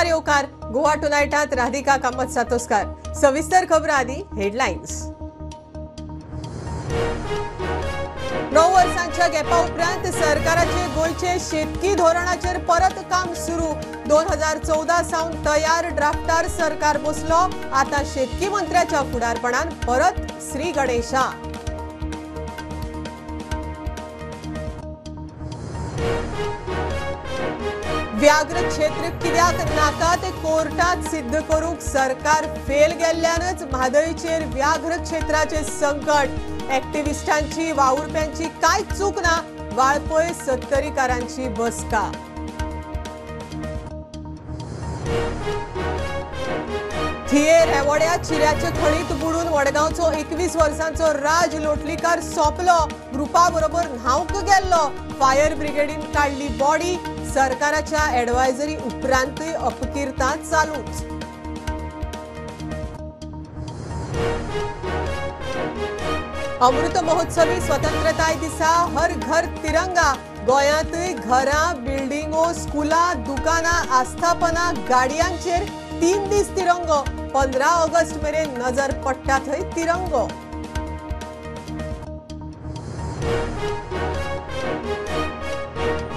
नमस्कार योकार. गोवा टुनायटात राधिका कामत सातोस्कार. सविस्तर खबरां आदी हेडलायन्स णव वर्सांच्या गॅपा उपरांत सरकाराचे गोंयचे शेतकी धोरणाचेर परत काम सुरू. दोन हजार चौदा सावन तयार ड्राफ्टार सरकार बसलो. आता शेतकी मंत्र्याच्या फुडारपणान परत श्री गणेशा. व्याघ्र क्षेत्र कित्याक नाका ते कोर्टात सिद्ध करूंक सरकार फेल गेल्ल्यानच म्हादयचेर व्याघ्र क्षेत्राचे संकट. ऍक्टिव्हिस्टांची वावुरप्यांची काय चूक ना? वाळपय सत्तरीकारांची बसका. थिये रेवड्या चिऱ्याच्या थळीत बुडून वडगावचो एकवीस वर्सांचो राज लोटलीकार सोंपलो. ग्रुपा बरोबर न्हावंक गेल्लो फायर ब्रिगेडीन काडली बॉडी. सरकाराच्या एडवायझरी उपरांतूय अपकिर्तां चालूच. अमृत महोत्सवी स्वतंत्रताय दिसा हर घर तिरंगा. गोंयांतूय घरां बिल्डिंगो स्कुलां दुकानां आस्थापनां गाडयांचेर तीन दीस तिरंगो. पंदरा ऑगस्ट मेरेन नजर पडटा थंय तिरंगो।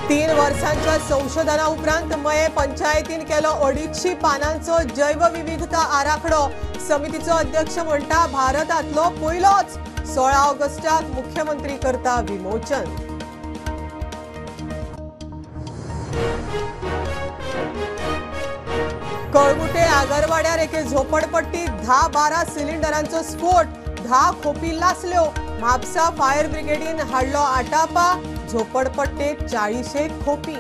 तीन वर्सांच्या संशोधना उपरांत मये पंचायतीन केलो अडीचशी पानांचो जैवविविधता आराखडो। समितीचो अध्यक्ष म्हणटा भारतांतलो पयलोच सोळा ऑगस्टाक मुख्यमंत्री करता विमोचन। कळगुटे आगरवाड्यार एके झोपडपट्टीत धा बारा सिलिंडरांचो स्फोट धा खोपी लासल्यो म्हापसा फायर ब्रिगेडीन हाडलो आटापा झोपडपट्टेत चाळीशेक खोपी.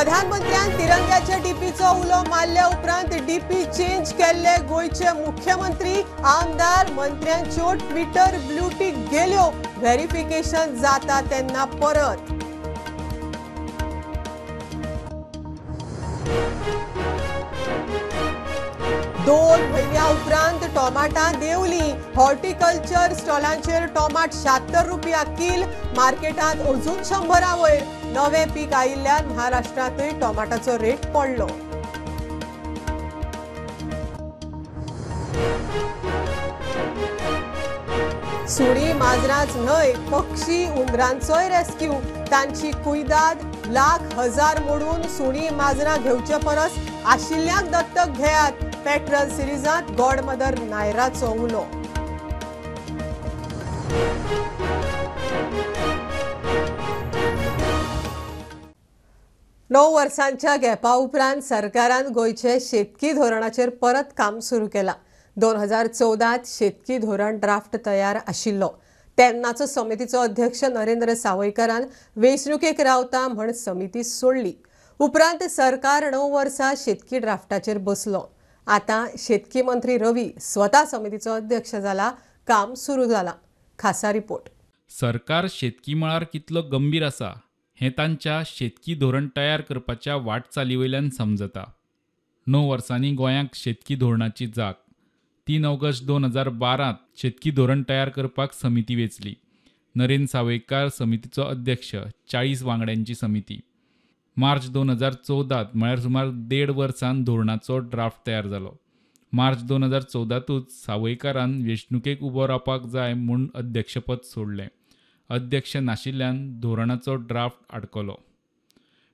प्रधानमंत्र्यान तिरंग्याचे डीपीचो उलो मारल्या उपरांत डीपी चेंज केल्ले गोंयचे मुख्यमंत्री आमदार मंत्र्यांच्यो ट्विटर ब्लूटीक गेल्यो. व्हेरिफिकेशन जाता तेन्ना परत. दोन म्हयन्या उपरांत टोमाटां देंवली. हॉर्टिकल्चर स्टॉलांचेर टोमाट शात्तर रुपया किल. मार्केटांत अजून शंभरा वयर नवे पीक आयिल्ल्यान महाराष्ट्रांतूय टोमाटाचो रेट पडलो. सुणी माजरांच न्हय पक्षी उंदरांचोय रेस्क्यू तांची कुयदाद लाख हजार मोडून सुणी माजरां घेवचे परस आशिल्ल्यांक दत्तक घेयात. पेट्रल सिरिजांत गॉड मदर नायराचो उलो णव वर्सांच्या गॅपा उपरांत सरकारान गोंयचे शेतकी धोरणाचेर परत काम सुरू केलां. दोन हजार चौदांत शेतकी धोरण ड्राफ्ट तयार आशिल्लो. तेन्नाचो समितीचो अध्यक्ष नरेंद्र सावयकारान वेंचणुकेक रावता म्हण समिती सोडली. उपरांत सरकार णव वर्सां शेतकी ड्राफ्टाचेर बसलो. आतां शेतकी मंत्री रवी स्वता समितीचो अध्यक्ष जाला काम सुरू जालां. खासा रिपोर्ट. सरकार शेतकी मळार कितलो गंभीर आसा? हें तांच्या शेतकी धोरण तयार करपाच्या वाटचालीवयल्यान समजता. णव वर्सांनी गोंयांक शेतकी धोरणाची जाग. तीन ऑगस्ट दोन हजार बारांत शेतकी धोरण तयार करपाक समिती वेंचली. नरेंद्र सावयकार समितीचो अध्यक्ष चाळीस वांगड्यांची समिती. मार्च दोन हजार चौदांत म्हळ्यार सुमार देड वर्सान धोरणाचो ड्राफ्ट तयार जालो. मार्च दोन हजार चौदांतूच सावयकारान वेंचणुकेक उबो रावपाक जाय म्हूण अध्यक्षपद सोडलें. अध्यक्ष नाशिल्ल्यान धोरणाचो ड्राफ्ट आडकलो.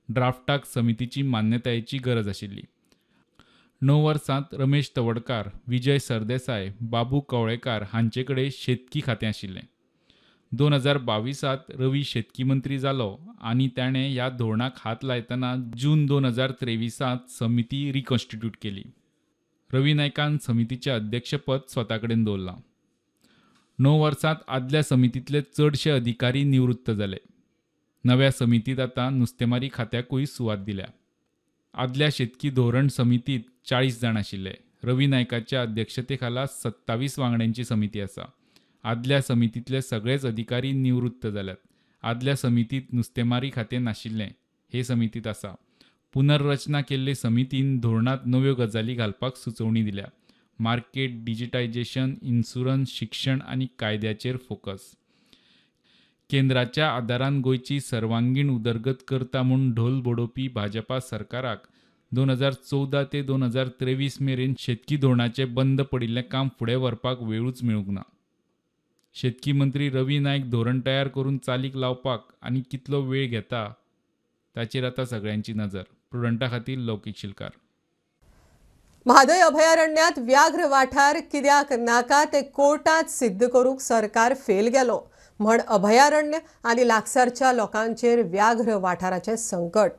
ड्राफ्टाक समितीची मान्यतायेची गरज आशिल्ली. णव वर्सांत रमेश तवडकार विजय सरदेसाय बाबू कवळेकार हांचे कडेन शेतकी खातें आशिल्लें. दोन हजार बावीसांत रवी शेतकी मंत्री जालो आनी ताणें ह्या धोरणाक हात लायतना जून दोन हजार त्रेविसांत समिती रिकॉन्स्टिट्यूट केली. रवी नायकान समितीचें अध्यक्षपद स्वता कडेन दवरलां णव वर्सांत आदल्या समितींतले चडशे अधिकारी निवृत्त जाले नव्या समितीत आतां नुस्तेमारी खात्याकूय सुवात दिल्या. आदल्या शेतकी धोरण समितीत चाळीस जाण आशिल्ले रवी नायकाच्या अध्यक्षतेखाला सत्तावीस वांगड्यांची समिती आसा आदल्या समितींतले सगळेच अधिकारी निवृत्त जाल्यात आदल्या समितीत नुस्तेमारी खातें नाशिल्लें. हे समितीत आसा पुनर्रचना केल्ले समितीन धोरणात नव्यो गजाली घालपाक सुचोवणी दिल्या. मार्केट डिजिटायझेशन इन्शुरन्स शिक्षण आनी कायद्याचेर फोकस. केंद्राच्या आदारान गोंयची सर्वांगीण उदरगत करता म्हूण ढोल बडोवपी भाजपा सरकाराक दोन हजार चवदा ते दोन हजार तेवीस मेरेन शेतकी धोरणाचें बंद पडिल्लें काम फुडें व्हरपाक वेळूच मेळूंक ना. शेतकी मंत्री रवी नायक धोरण तयार करून चालीक लावपाक आनी कितलो वेळ घेता ताचेर आतां सगळ्यांची नजर. प्रुडंटा खातीर लौकीक शिलकार. म्हादय अभयारण्यात व्याघ्र वाठार कित्याक नाका ते कोर्टात सिद्ध करूंक सरकार फेल गेलो. म्हण अभयारण्य आनी लागसारच्या लोकांचेर व्याघ्र वाठाराचें संकट.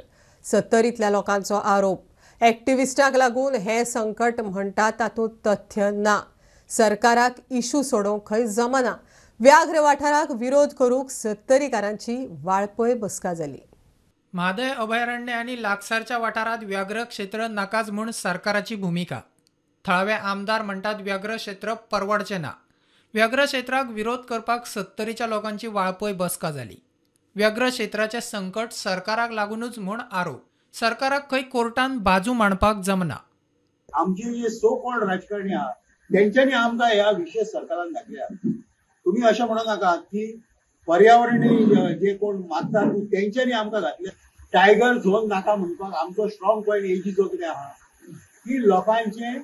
सत्तरींतल्या लोकांचो आरोप. एक्टिविस्टांक लागून हें संकट म्हणटा तातूंत तथ्य ना. सरकाराक इशू सोडोवंक खंय जमना. व्याघ्र वाठाराक विरोध करूंक सत्तरीकारांची वाळपय बसका जाली. म्हादय अभयारण्य आणि लागसारच्या वाठारात व्याघ्र क्षेत्र नाकाच म्हूण सरकाराची भूमिका. थळावे आमदार म्हणटात व्याघ्र क्षेत्र परवडचें ना. व्याघ्र क्षेत्राक विरोध करपाक सत्तरीच्या लोकांची वाळपय बसका जाली. व्याघ्र क्षेत्राचे संकट सरकाराक लागूनच म्हूण आरोप. सरकाराक खंय कोर्टान बाजू मांडपाक जमना. आमची जे सो कॉल्ड राजकारणी आहात त्यांच्यानी आमकां ह्या विशेष सरकारान घातल्या. तुम्ही अशें म्हणू नाका की पर्यावरणीय जे कोण मागतात त्यांच्यानी आमकां घातले. टायगर झोन नाका म्हणपाक आमचो स्ट्रॉंग पॉयंट एजीचो कितें आहा. की लोकांचे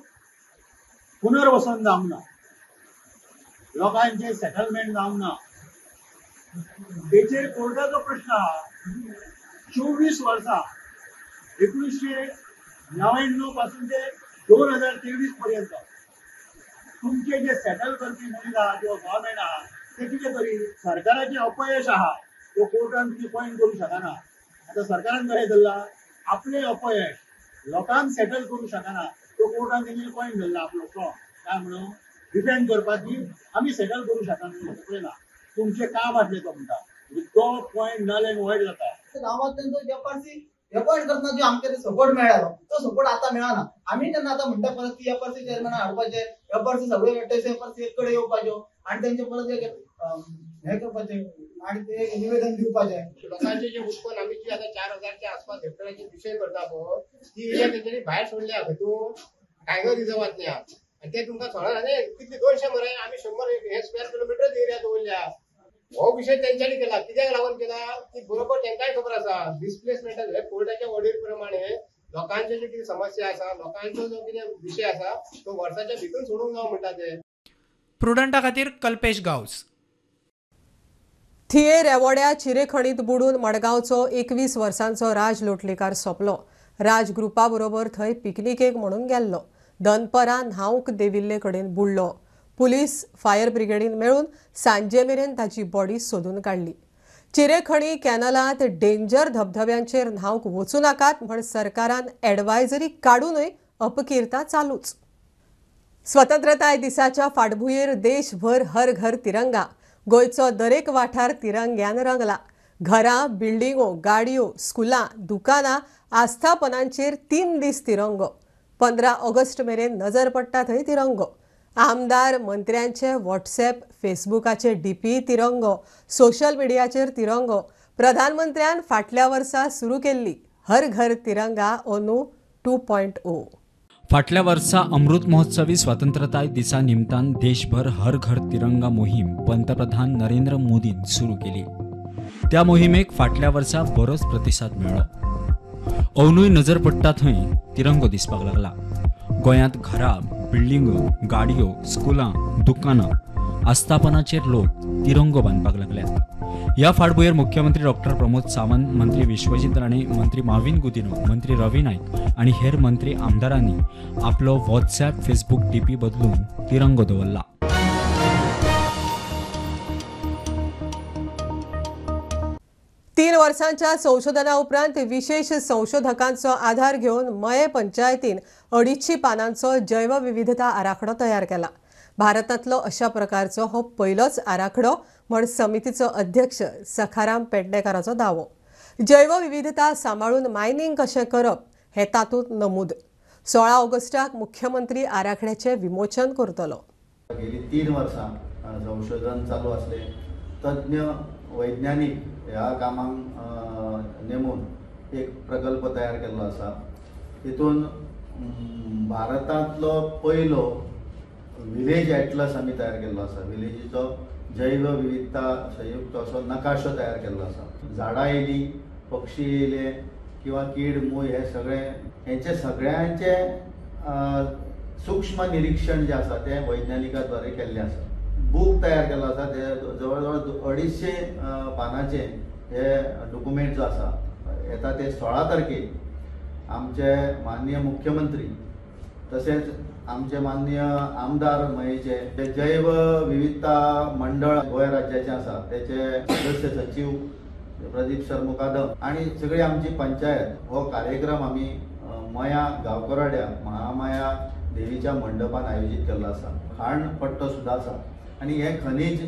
पुनर्वसन जावंक ना. लोकांचे सेटलमेंट जावंक ना. तेचेर कोर्टाचो प्रश्न आहा. चोवीस वर्सां एकोणीसशे नव्याण्णवपासून ते दोन हजार तेवीस पर्यंत तुमचे जे सेटल करपी मनीस आहा किंवा गव्हर्मेंट आहा ते कितें करी सरकाराचे अपयश आहा तो कोर्टान कितें पॉयंट करूं शकना. आतां सरकारान कशें धरला आपले अपयश लोकांक सेटल करू शकना तो कोर्टान तेणें पॉयंट धरला आपलो स्ट्रॉंग काय म्हणून डिफेंड करपाची आमी सेटल करू शकना पळयला तुमचे काम आसले तो म्हणटा तो पॉयंट नल एंड वॉयड जाता गावांतल्यान जो एफआरसी रेकॉर्ड करतना जो आमकां सपोर्ट मेळ्ळो तो सपोर्ट आतां मेळना आमी तेन्ना आतां म्हणटा परत की एफआरसी चेअरमॅन हाडपाचे एफआरसी सगळे एफआरसी एक कडेन येवपाच्यो आणि तेंचे परत हे करपाचे आणि ते एक निवेदन दिवपाचे लोकांचे जे उत्पन्न आम्ही जी आता चार हजारच्या आसपास हेक्टराचे विषय करता पळय ती एरिया तेंच्यांनी भायर सोडल्या हितून टायगर रिझर्वांतल्या आणि ते तुमकां थोडा न्ही कितले दोनशे मरे आम्ही शंभर हे स्क्वेअर किलोमीटर एरिया दवरल्या हो विषय तेंच्यांनी केला कित्याक लागून केला. की बरोबर तेंकाय खबर आसा डिस्प्लेसमेंट हे कोर्टाच्या ऑर्डर प्रमाणे लोकांचे जे कितें समस्या आसा लोकांचो जो कितें विशय आसा तो वर्साच्या भितून सोडूंक जावं म्हणटा ते. प्रुडंटा खातीर कल्पेश गावस. थिये रेवोड्या चिरेखणीत बुडून मडगांवचो एकवीस वर्सांचो राज लोटलीकार सोंपलो. राज ग्रुपा बरोबर थंय पिकनिकेक म्हणून गेल्लो. दनपरां न्हावंक देविल्ले कडेन बुडलो. पुलीस फायर ब्रिगेडीन मेळून सांजे मेरेन ताची बॉडी सोदून काडली चिरेखणी कॅनलांत डेंजर धबधब्यांचेर न्हावंक वचूं नाकात म्हण सरकारान एडवायझरी काडूनय अपकिर्ता चालूच. स्वतंत्रताय दिसाच्या फाटभुंयेर देशभर हर घर तिरंगा. गोंयचो दरेक वाठार तिरंग्यान रंगला. घरां बिल्डिंगो गाडयो स्कुलां दुकानां आस्थापनांचेर तीन दीस तिरंगो. पंदरा ऑगस्ट मेरेन नजर पडटा थंय तिरंगो. आमदार मंत्र्यांचे व्हॉट्सॲप फेसबुकाचे डीपी तिरंगो सोशल मिडियाचेर तिरंगो. प्रधानमंत्र्यान फाटल्या वर्सा सुरू केल्ली हर घर तिरंगा ओनू टू पॉयंट ओ. फाटल्या वर्सा अमृत महोत्सवी स्वातंत्र्यताय दिसा निमतान देशभर हर घर तिरंगा मोहीम पंतप्रधान नरेंद्र मोदीन सुरू केली. त्या मोहिमेक फाटल्या वर्सा बरोच प्रतिसाद मेळ्ळो अवनूय नजर पडटा थंय तिरंगो दिसपाक लागला. गोंयांत घरां बिल्डिंगो गाडयो स्कुलां दुकानां आस्थापनाचेर लोक तिरंगो बांदपाक लागल्यात. ह्या फाटभुयेर मुख्यमंत्री डॉक्टर प्रमोद सावंत मंत्री विश्वजीत राणे मंत्री माविन गुदिनो मंत्री रवी नायक आनी हेर मंत्री आमदारांनी आपलो व्हॉट्सॲप फेसबुक डीपी बदलून तिरंगो दवरला तीन वर्सांच्या संशोधना उपरांत विशेष संशोधकांचो आधार घेवन मये पंचायतीन अडीचशी पानांचो जैवविविधता आराखडो तयार केला. भारतांतलो अशा प्रकारचो हो पयलोच आराखडो म्हण समितीचो अध्यक्ष सखाराम पेडणेकाराचो दावो. जैवविविधता सांबाळून मायनिंग कशें करप हें तातूंत नमूद. सोळा ऑगस्टाक मुख्यमंत्री आराखड्याचें विमोचन करतलो. गेली तीन वर्सां संशोधन चालू असले तज्ञ वैज्ञानिक ह्या कामांक नेमून एक प्रकल्प तयार केल्लो आसा. तितून भारतांतलो पयलो विलेज एटलस आमी तयार केल्लो आसा. विलेजीचो जैव विविधता संयुक्त असो नकाशो तयार केल्लो आसा झाडां येयली पक्षी येयले किंवा कीड मूळ हे सगळे हेंचे सगळ्यांचे सूक्ष्म निरीक्षण जे आसा ते वैज्ञानिका द्वारे केल्लें आसा बूक तयार केल्लो आसा ते जवळ जवळ अडीचशे अ, पानांचे हे डॉक्युमेंट जो आसा येता ते सोळा तारखेक आमचे माननीय मुख्यमंत्री तसेच आमचे माननीय आमदार महेश जे जैव विविधता मंडळ गोंय राज्याचे आसा त्याचे सदस्य सचिव प्रदीप सर मुकादम आणि सगळी आमची पंचायत हो कार्यक्रम आम्ही मया गावकराड्या महामाया देवीच्या मंडपान आयोजीत केल्लो आसा खाण पट्टो सुद्दां आसा आणि हे खनिज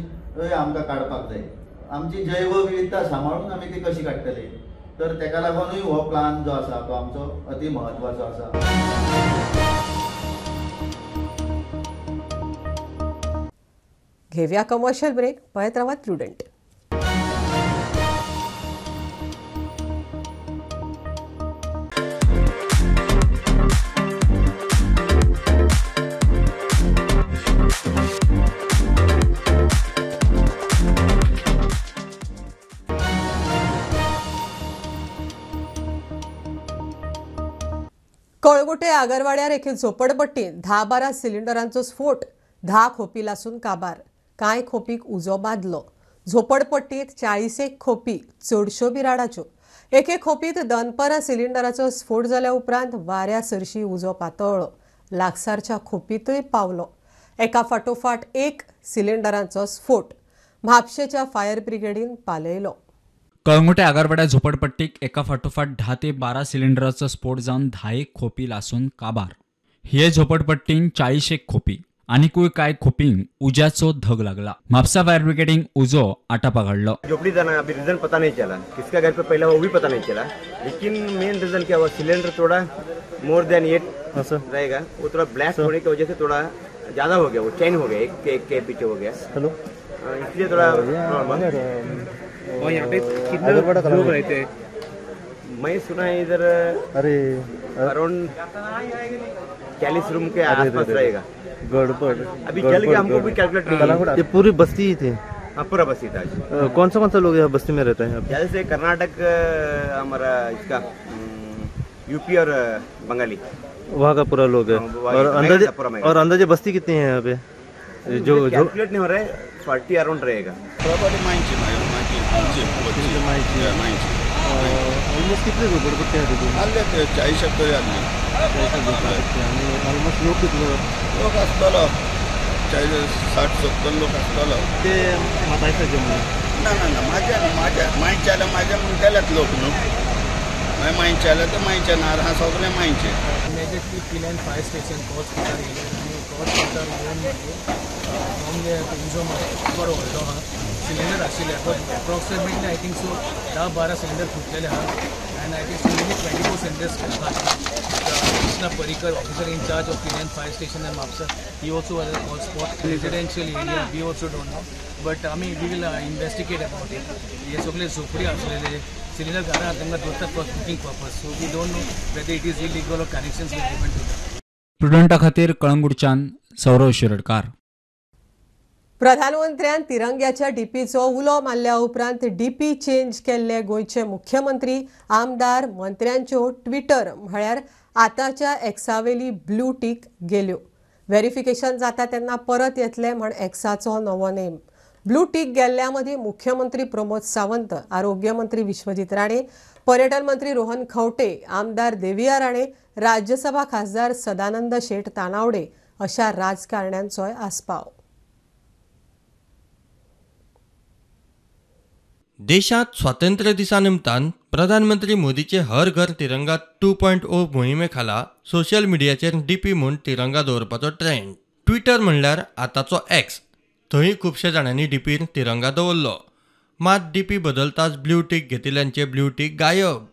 आमकां काडपाक जाय आमची जैव विविधता सांबाळून आमी ती कशी काडटली तर तेका लागूनय हो प्लान जो आसा तो आमचो अति म्हत्वाचो आसा घेऊया कमर्शियल ब्रेक पळत राहा प्रुडंट कळगुटे आगरवाड्यार एके झोपडपट्टीत धा बारा सिलिंडरांचो स्फोट धा खोपील असून काबार. कांय खोपीक उजो बादलो झोपडपट्टीत चाळीसेक खोपी चडश्यो बिराडाच्यो. एके खोपीत दनपरां सिलिंडराचो स्फोट जाल्या उपरांत वाऱ्या सरशी उजो पातळ्ळो लागसारच्या खोपीतय पावलो. एका फाटोफाट एक सिलिंडरांचो स्फोट. म्हापशेच्या फायर ब्रिगेडीन पालयलो. कळंगुटे आगारवाड्या झोपडपट्टीक एका फाटोफाट धा ते बारा सिलिंडराचो स्फोट जावन धायेक खोपी लासून काबार. हे झोपडपट्टीन चाळीशेक खोपी. आनीकूय कांय खोपींक उज्याचो धग लागला. म्हापसा फायर ब्रिगेडीन उजो आटापाक हाडलो झोपड़ी जाना अभी रीजन पता नहीं चला. किसका घर पे पहला वो भी पता नहीं चला. लेकिन मेन रीजन क्या हुआ? सिलेंडर थोड़ा मोर देन एट रहेगा. वो थोड़ा ब्लैक होने की वजह से थोड़ा ज़्यादा हो गया. वो चेन हो गया. एक के, एक के पीछे हो गया. हेलो इसलिए थोड़ा प्रॉब्लम और यहाँ पे कितने लोग रहते हैं? मैं सुना है इधर अरे अराउंड चालीस रूम के आसपास रहेगा। गड़बड़ अभी चल गया हमको भी कैलकुलेट नहीं ये पूरी बस्ती ही थी। हाँ पूरा बस ही था कौन सा कौन सा लोग यहाँ बस्ती में रहते हैं जैसे से कर्नाटक हमारा इसका यूपी और बंगाली। वहाँ का पूरा लोग है। हाँ, और अंदाजे पूरा मेगा। और अंदाजे बस्ती कितनी है यहाँ पे? जो जो कैलकुलेट नहीं हो रहा है फोर्टी अराउंड रहेगा। कितने झोपडपट्टी आहे तिथे चाळीस तरी आणि ऑलमोस्ट लोक किती लोक आसतलो चाळीस साठ सत्तर लोक आसतलो ते मातायचं म्हणून ना ना ना माझ्या माझ्या मायच्या माझ्या म्हणटाल्यात लोक न्हू मागीर मायचे तर मायच्या नार हा सगळे मायचे इमिजिएटली पिलेन फायर स्टेशन कोच पिकार गेले आनी कोच पिकार येवन मागीर आमगे तुमचो बरो व्हडलो आहा सिलेंडर आशिल्ले but approximately I think so धा बारा सिलेंडर फुटलेले आहा and I think cylinder twenty four cylinders cylinders Krishna Parikar officer in charge of Pilerne fire station and Mapusa he also was on spot residential area we also don't know but आमी we will investigate about it हे सगळे झोपडी आसलेले cylinder घरात तांकां दवरतात for cooking purpose so we don't know whether it is illegal or connections with given to them प्रुडंटा खातीर कळंगुटच्यान सौरव शिरडकार. प्रधानमंत्र्यान तिरंग्याच्या डीपीचो उलो मारल्या उपरांत डीपी चेंज केल्ले गोंयचे मुख्यमंत्री आमदार मंत्र्यांच्यो ट्विटर म्हळ्यार आतांच्या एक्सावेली ब्लू टीक गेल्यो. व्हेरिफिकेशन जाता तेन्ना परत येतले म्हण एक्साचो नवो नेम. ब्लू टीक गेल्ल्या मदीं मुख्यमंत्री प्रमोद सावंत आरोग्य मंत्री विश्वजीत राणे पर्यटन मंत्री रोहन खंवटे आमदार देविया राणे राज्यसभा खासदार सदानंद शेठ तानावडे अशा राजकारण्यांचोय आस्पाव. देशात स्वातंत्र्य दिसा निमतान प्रधानमंत्री मोदीचे हर घर तिरंगा टू पॉयंट ओ मोहिमे खाला सोशल मिडियाचेर डीपी म्हूण तिरंगा दवरपाचो ट्रेंड. ट्विटर म्हणल्यार आतांचो एक्स थंय खुबशे जाणांनी डीपीर तिरंगा दवरलो. मात डीपी बदलताच ब्ल्यू टीक घेतिल्ल्यांचे ब्ल्यू टीक गायब.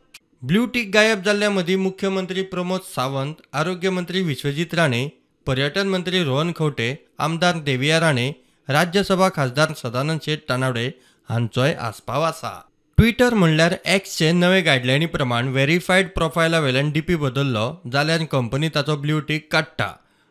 ब्ल्यू टीक गायब जाल्ल्या मदीं मुख्यमंत्री प्रमोद सावंत आरोग्य मंत्री विश्वजीत राणे पर्यटन मंत्री रोहन खंवटे आमदार देविया राणे राज्यसभा खासदार सदानंद शेठ तानावडे हांचोय आस्पाव आसा. ट्विटर म्हणल्यार एक्सचे नवे गायडलायनी प्रमाण व्हेरीफायड प्रोफायला वेल्यान डीपी बदललो जाल्यार कंपनी ताचो ब्ल्यू टीक काडटा.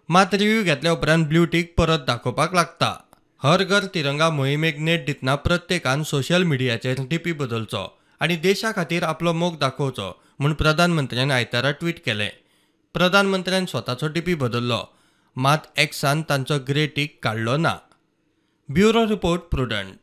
मात रिव्ह्यू घेतल्या उपरांत ब्ल्यू टीक परत दाखोवपाक लागता. हर घर तिरंगा मोहिमेक नेट दितना प्रत्येकान सोशल मिडियाचेर डीपी बदलचो आनी देशा खातीर आपलो मोग दाखोवचो म्हूण प्रधानमंत्र्यान आयतारा ट्विट केलें. प्रधानमंत्र्यान स्वताचो डीपी बदल्लो. मात एक्सान तांचो ग्रे टीक काडलो ना. Bureau report prudent.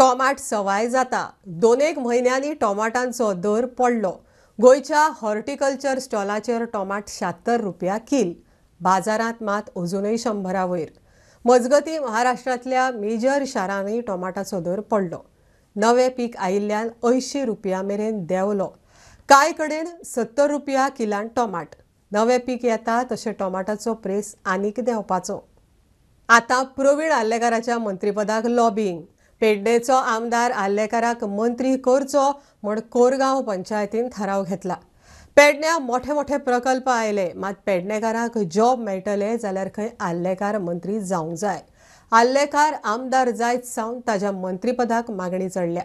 टोमाट सवाय जाता. दोन एक म्हयन्यांनी टोमाटांचो दर पडलो. गोंयच्या हॉर्टिकल्चर स्टॉलाचेर टोमाट शात्तर रुपया किल. बाजारांत मात अजूनय शंभरा वयर. मजगती महाराष्ट्रांतल्या मेजर शारांनी टोमाटाचो दर पडलो. नवें पीक आयिल्ल्यान अंयशीं रुपया मेरेन देंवलो. कांय कडेन सत्तर रुपया किलान टोमाट. नवें पीक येता तशें टोमाटाचो प्रेस आनीक देंवपाचो. आतां प्रवीण आल्लेकाराच्या मंत्रीपदाक लॉबिंग पेड्डेचो आमदार आल्लेकाराक मंत्री करचो म्हूण कोरगांव पंचायतीन थाराव घेतला. पेडण्या मोठे मोठे प्रकल्प आयले मात पेडणेकारांक जॉब मेळटले जाल्यार खंय आल्लेकार मंत्री जावंक जाय. आल्लेकार आमदार जायत सावन ताच्या मंत्रीपदाक मागणी चडल्या.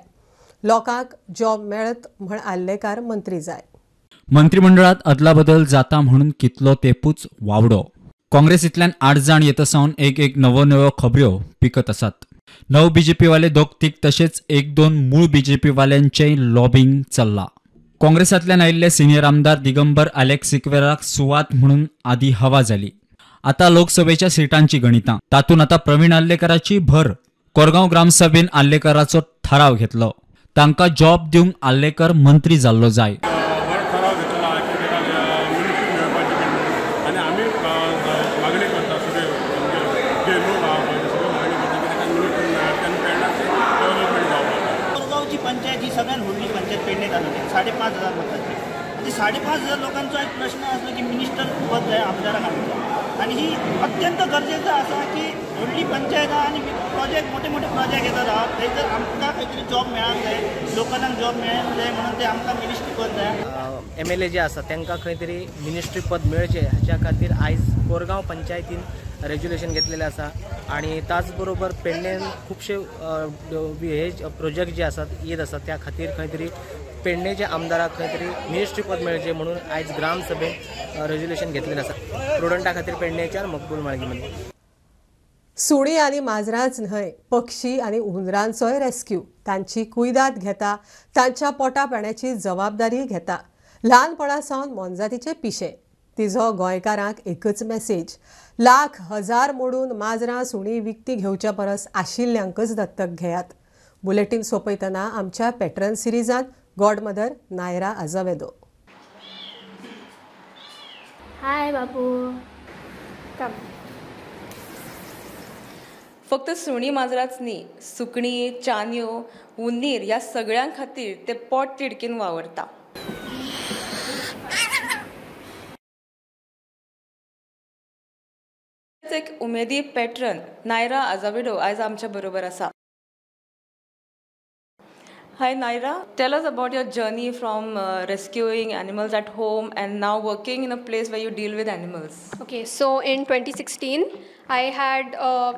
लोकांक जॉब मेळत म्हण आल्लेकार मंत्री जाय. मंत्रिमंडळात अदलाबदल जाता म्हणून कितलो तेपूच वावडो. काँग्रेसींतल्यान आठ जाण येता सावन एक एक नवो नव्यो खबऱ्यो पिकत आसात. नऊ बीजेपीवाले दोग तीग तशेंच एक दोन मूळ बीजेपीवाल्यांचे लॉबिंग चल्ला. काँग्रेसांतल्यान आयिल्ले सिनियर आमदार दिगंबर अलेक्स सिक्वेराक सुवात म्हणून आदी हवा जाली आता लोकसभेच्या सीटांची गणितां. तातूंत आता प्रवीण आल्लेकराची भर. कोरगांव ग्रामसभेन आल्लेकराचो थाराव घेतलो. तांकां जॉब दिवंक आल्लेकर मंत्री जाल्लो जाय ठराव घेतला की ताका मिनिस्ट्री मेळपाची बीन आनी आमी मागणी करता सगळे जे लोक आहा पळय ते सगळे मागणी करता की ताका मिनिस्ट्री मेळत तेन्ना पेडण्याचें डेवलपमेंट जावपाक कोरगावची पंचायत ही सगळ्यात व्हडली पंचायत पेडणे तालुक्यात साडेपाच हजार मतांची म्हणजे साडेपाच हजार लोकांचा एक प्रश्न असलो की मिनिस्टर पद जाय आमदारा आमच्या आणि ही अत्यंत गरजेचं आसा की व्हडली पंचायत आणि आनी प्रोजेक्ट मोठे मोठे प्रोजेक्ट येतात. ते जर आमकां खंय तरी जॉब मेळांक जाय लोकांक जॉब मेळूंक जाय म्हणून ते आमकां मिनिस्ट्री पद जाय एम एल ए जे आसा तांकां खंय तरी मिनिस्ट्री पद मेळचें हाच्या खातीर आयज कोरगांव पंचायतीन रेज्युलेशन घेतलेलें आसा आनी ताच बरोबर पेडणेन खुबशे हे प्रोजेक्ट जे आसात येत आसात त्या खातीर खंय तरी पेडणेच्या आमदाराक खंय तरी मिनिस्ट्री मेळचें म्हणून आयज ग्राम सभेन रेजुलेशन घेतलेलें आसा प्रुडंटा खातीर पेडणेच्यान मकबूल माळगी सुणी आनी माजरांच न्हय पक्षी आनी हुंदरांचोय रेस्क्यू तांची कुयदाद घेता तांच्या पोटा पाण्याची जबाबदारी घेता. ल्हानपणा सावन मोनजातीचे पिशे. तिजो गोंयकारांक एकच मेसेज लाख हजार मोडून माजरां सुणी विकती घेवच्या परस आशिल्ल्यांकच दत्तक घेयात. बुलेटीन सोंपयतना आमच्या पॅटर्न सिरिजांत गॉड मदर नायरा आजावेदो हाय बाबू. कम फक्त सुणी माजराच न्ही सुकणी चान्यो उंदीर ह्या सगळ्यां खातीर ते पोट तिडकीन वावरता. एक उमेदी पॅट्रन नायरा आजाविडो आयज आमच्या बरोबर आसा Hi Naira, tell us about your journey from uh, rescuing animals at home and now working in a place where you deal with animals. Okay, so in 2016, I had uh,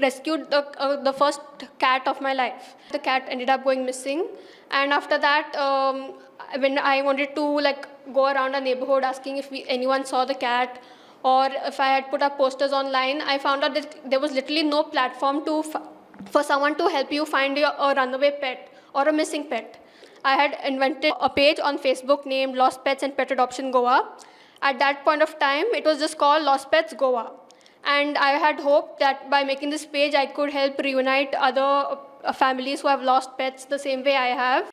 rescued the, uh, the first cat of my life. The cat ended up going missing, and after that, um, when I wanted to like go around a neighborhood asking if we, anyone saw the cat, or if I had put up posters online, I found out that there was literally no platform to f- for someone to help you find your a runaway pet or a missing pet. I had invented a page on Facebook named Lost Pets and Pet Adoption Goa. At that point of time, it was just called Lost Pets Goa. And I had hoped that by making this page, I could help reunite other uh, families who have lost pets the same way I have.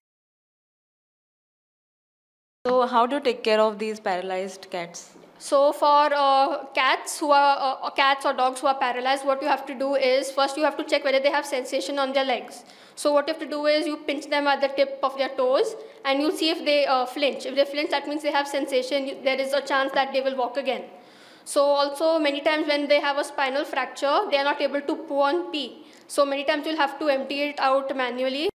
So, how do you take care of these paralyzed cats? So for uh, cats who are uh, cats or dogs who are paralyzed, what you have to do is first you have to check whether they have sensation on their legs. So what you have to do is you pinch them at the tip of their toes, and you see if they uh, flinch. If they flinch, that means they have sensation. There is a chance that they will walk again. So also many times when they have a spinal fracture, they are not able to poo and pee. So many times you'll have to empty it out manually.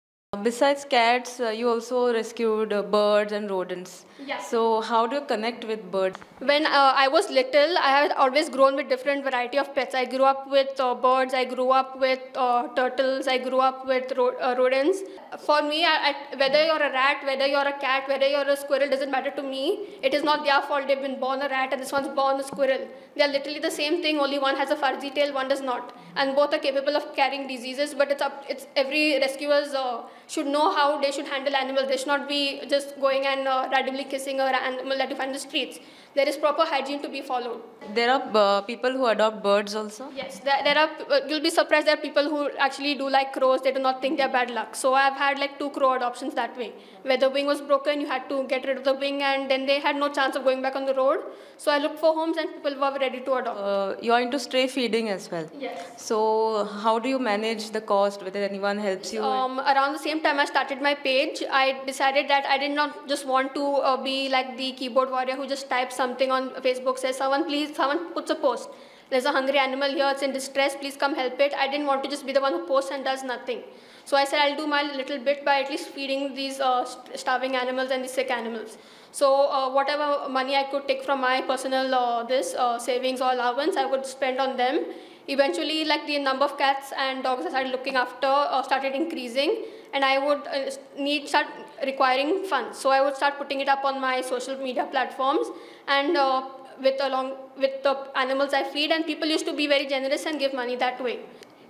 Besides cats, uh, you also rescued uh, birds and rodents. Yeah. So how do you connect with birds? When uh, I was little, I had always grown with different variety of pets. I grew up with uh, birds. I grew up with uh, turtles. I grew up with ro- uh, rodents. For me, I, I, whether you're a rat, whether you're a cat, whether you're a squirrel, doesn't matter to me. It is not their fault. They've been born a rat and this one's born a squirrel. They are literally the same thing. Only one has a fuzzy tail, one does not, and both are capable of carrying diseases. But it's up. It's every rescuers uh, should know how they should handle animals. They should not be just going and uh, randomly kissing a ra- animal that you find in the streets. There is proper hygiene to be followed. There are uh, people who adopt birds also. Yes, there, there are. Uh, you'll be surprised. There are people who actually do like crows. They do not think they're bad luck. So I've had like two crow adoptions that way, where the wing was broken. You had to get rid of the wing, and then they had no chance of going back on the road. So I looked for homes, and people were ready to adopt. Uh, you are into stray feeding as well. Yes. So how do you manage the cost? Whether anyone helps you? Um, around the same time I started my page, I decided that I did not just want to uh, be like the keyboard warrior who just types something on Facebook, says someone please, someone puts a post. There's a hungry animal here, it's in distress, please come help it. I didn't want to just be the one who posts and does nothing. So I said I'll do my little bit by at least feeding these uh, starving animals and the sick animals. So uh, whatever money I could take from my personal uh, this uh, savings or allowance, I would spend on them. Eventually, like the number of cats and dogs I started looking after uh, started increasing, and I would uh, need start requiring funds. So I would start putting it up on my social media platforms and. Uh, with along with the animals I feed, and people used to be very generous and give money that way.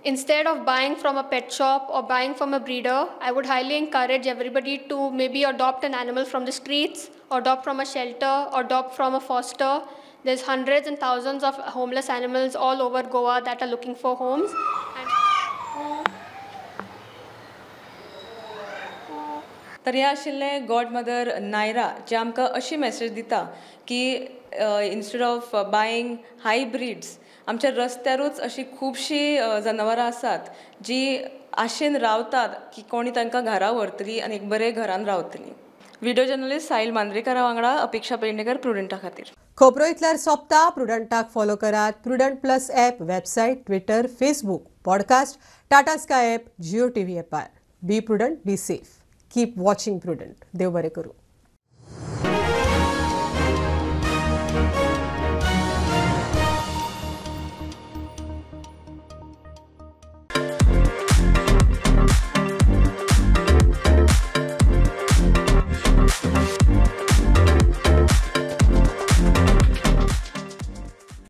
Instead of buying from a pet shop or buying from a breeder, I would highly encourage everybody to maybe adopt an animal from the streets, adopt from a shelter, or adopt from a foster. There's hundreds and thousands of homeless animals all over Goa that are looking for homes. तर हे आशिल्ले God mother Naira जे आमकां अशी message दिता की instead of buying high breeds आमच्या रस्त्यारूच अशी खुबशीं जनावरां आसात जी आशेन रावतात की कोणी तांकां घरा व्हरतली आनी एक बरे घरान रावतली व्हिडिओ जर्नलिस्ट साहिल मांद्रेकारा वांगडा अपेक्षा पेडणेकर प्रुडंटा खातीर खबरो इतल्यार सोंपता प्रुडंटाक फॉलो करात Prudent plus app website Twitter Facebook podcast Tata Sky app Jio T V एपार be Prudent be safe keep watching Prudent देव बरें करूं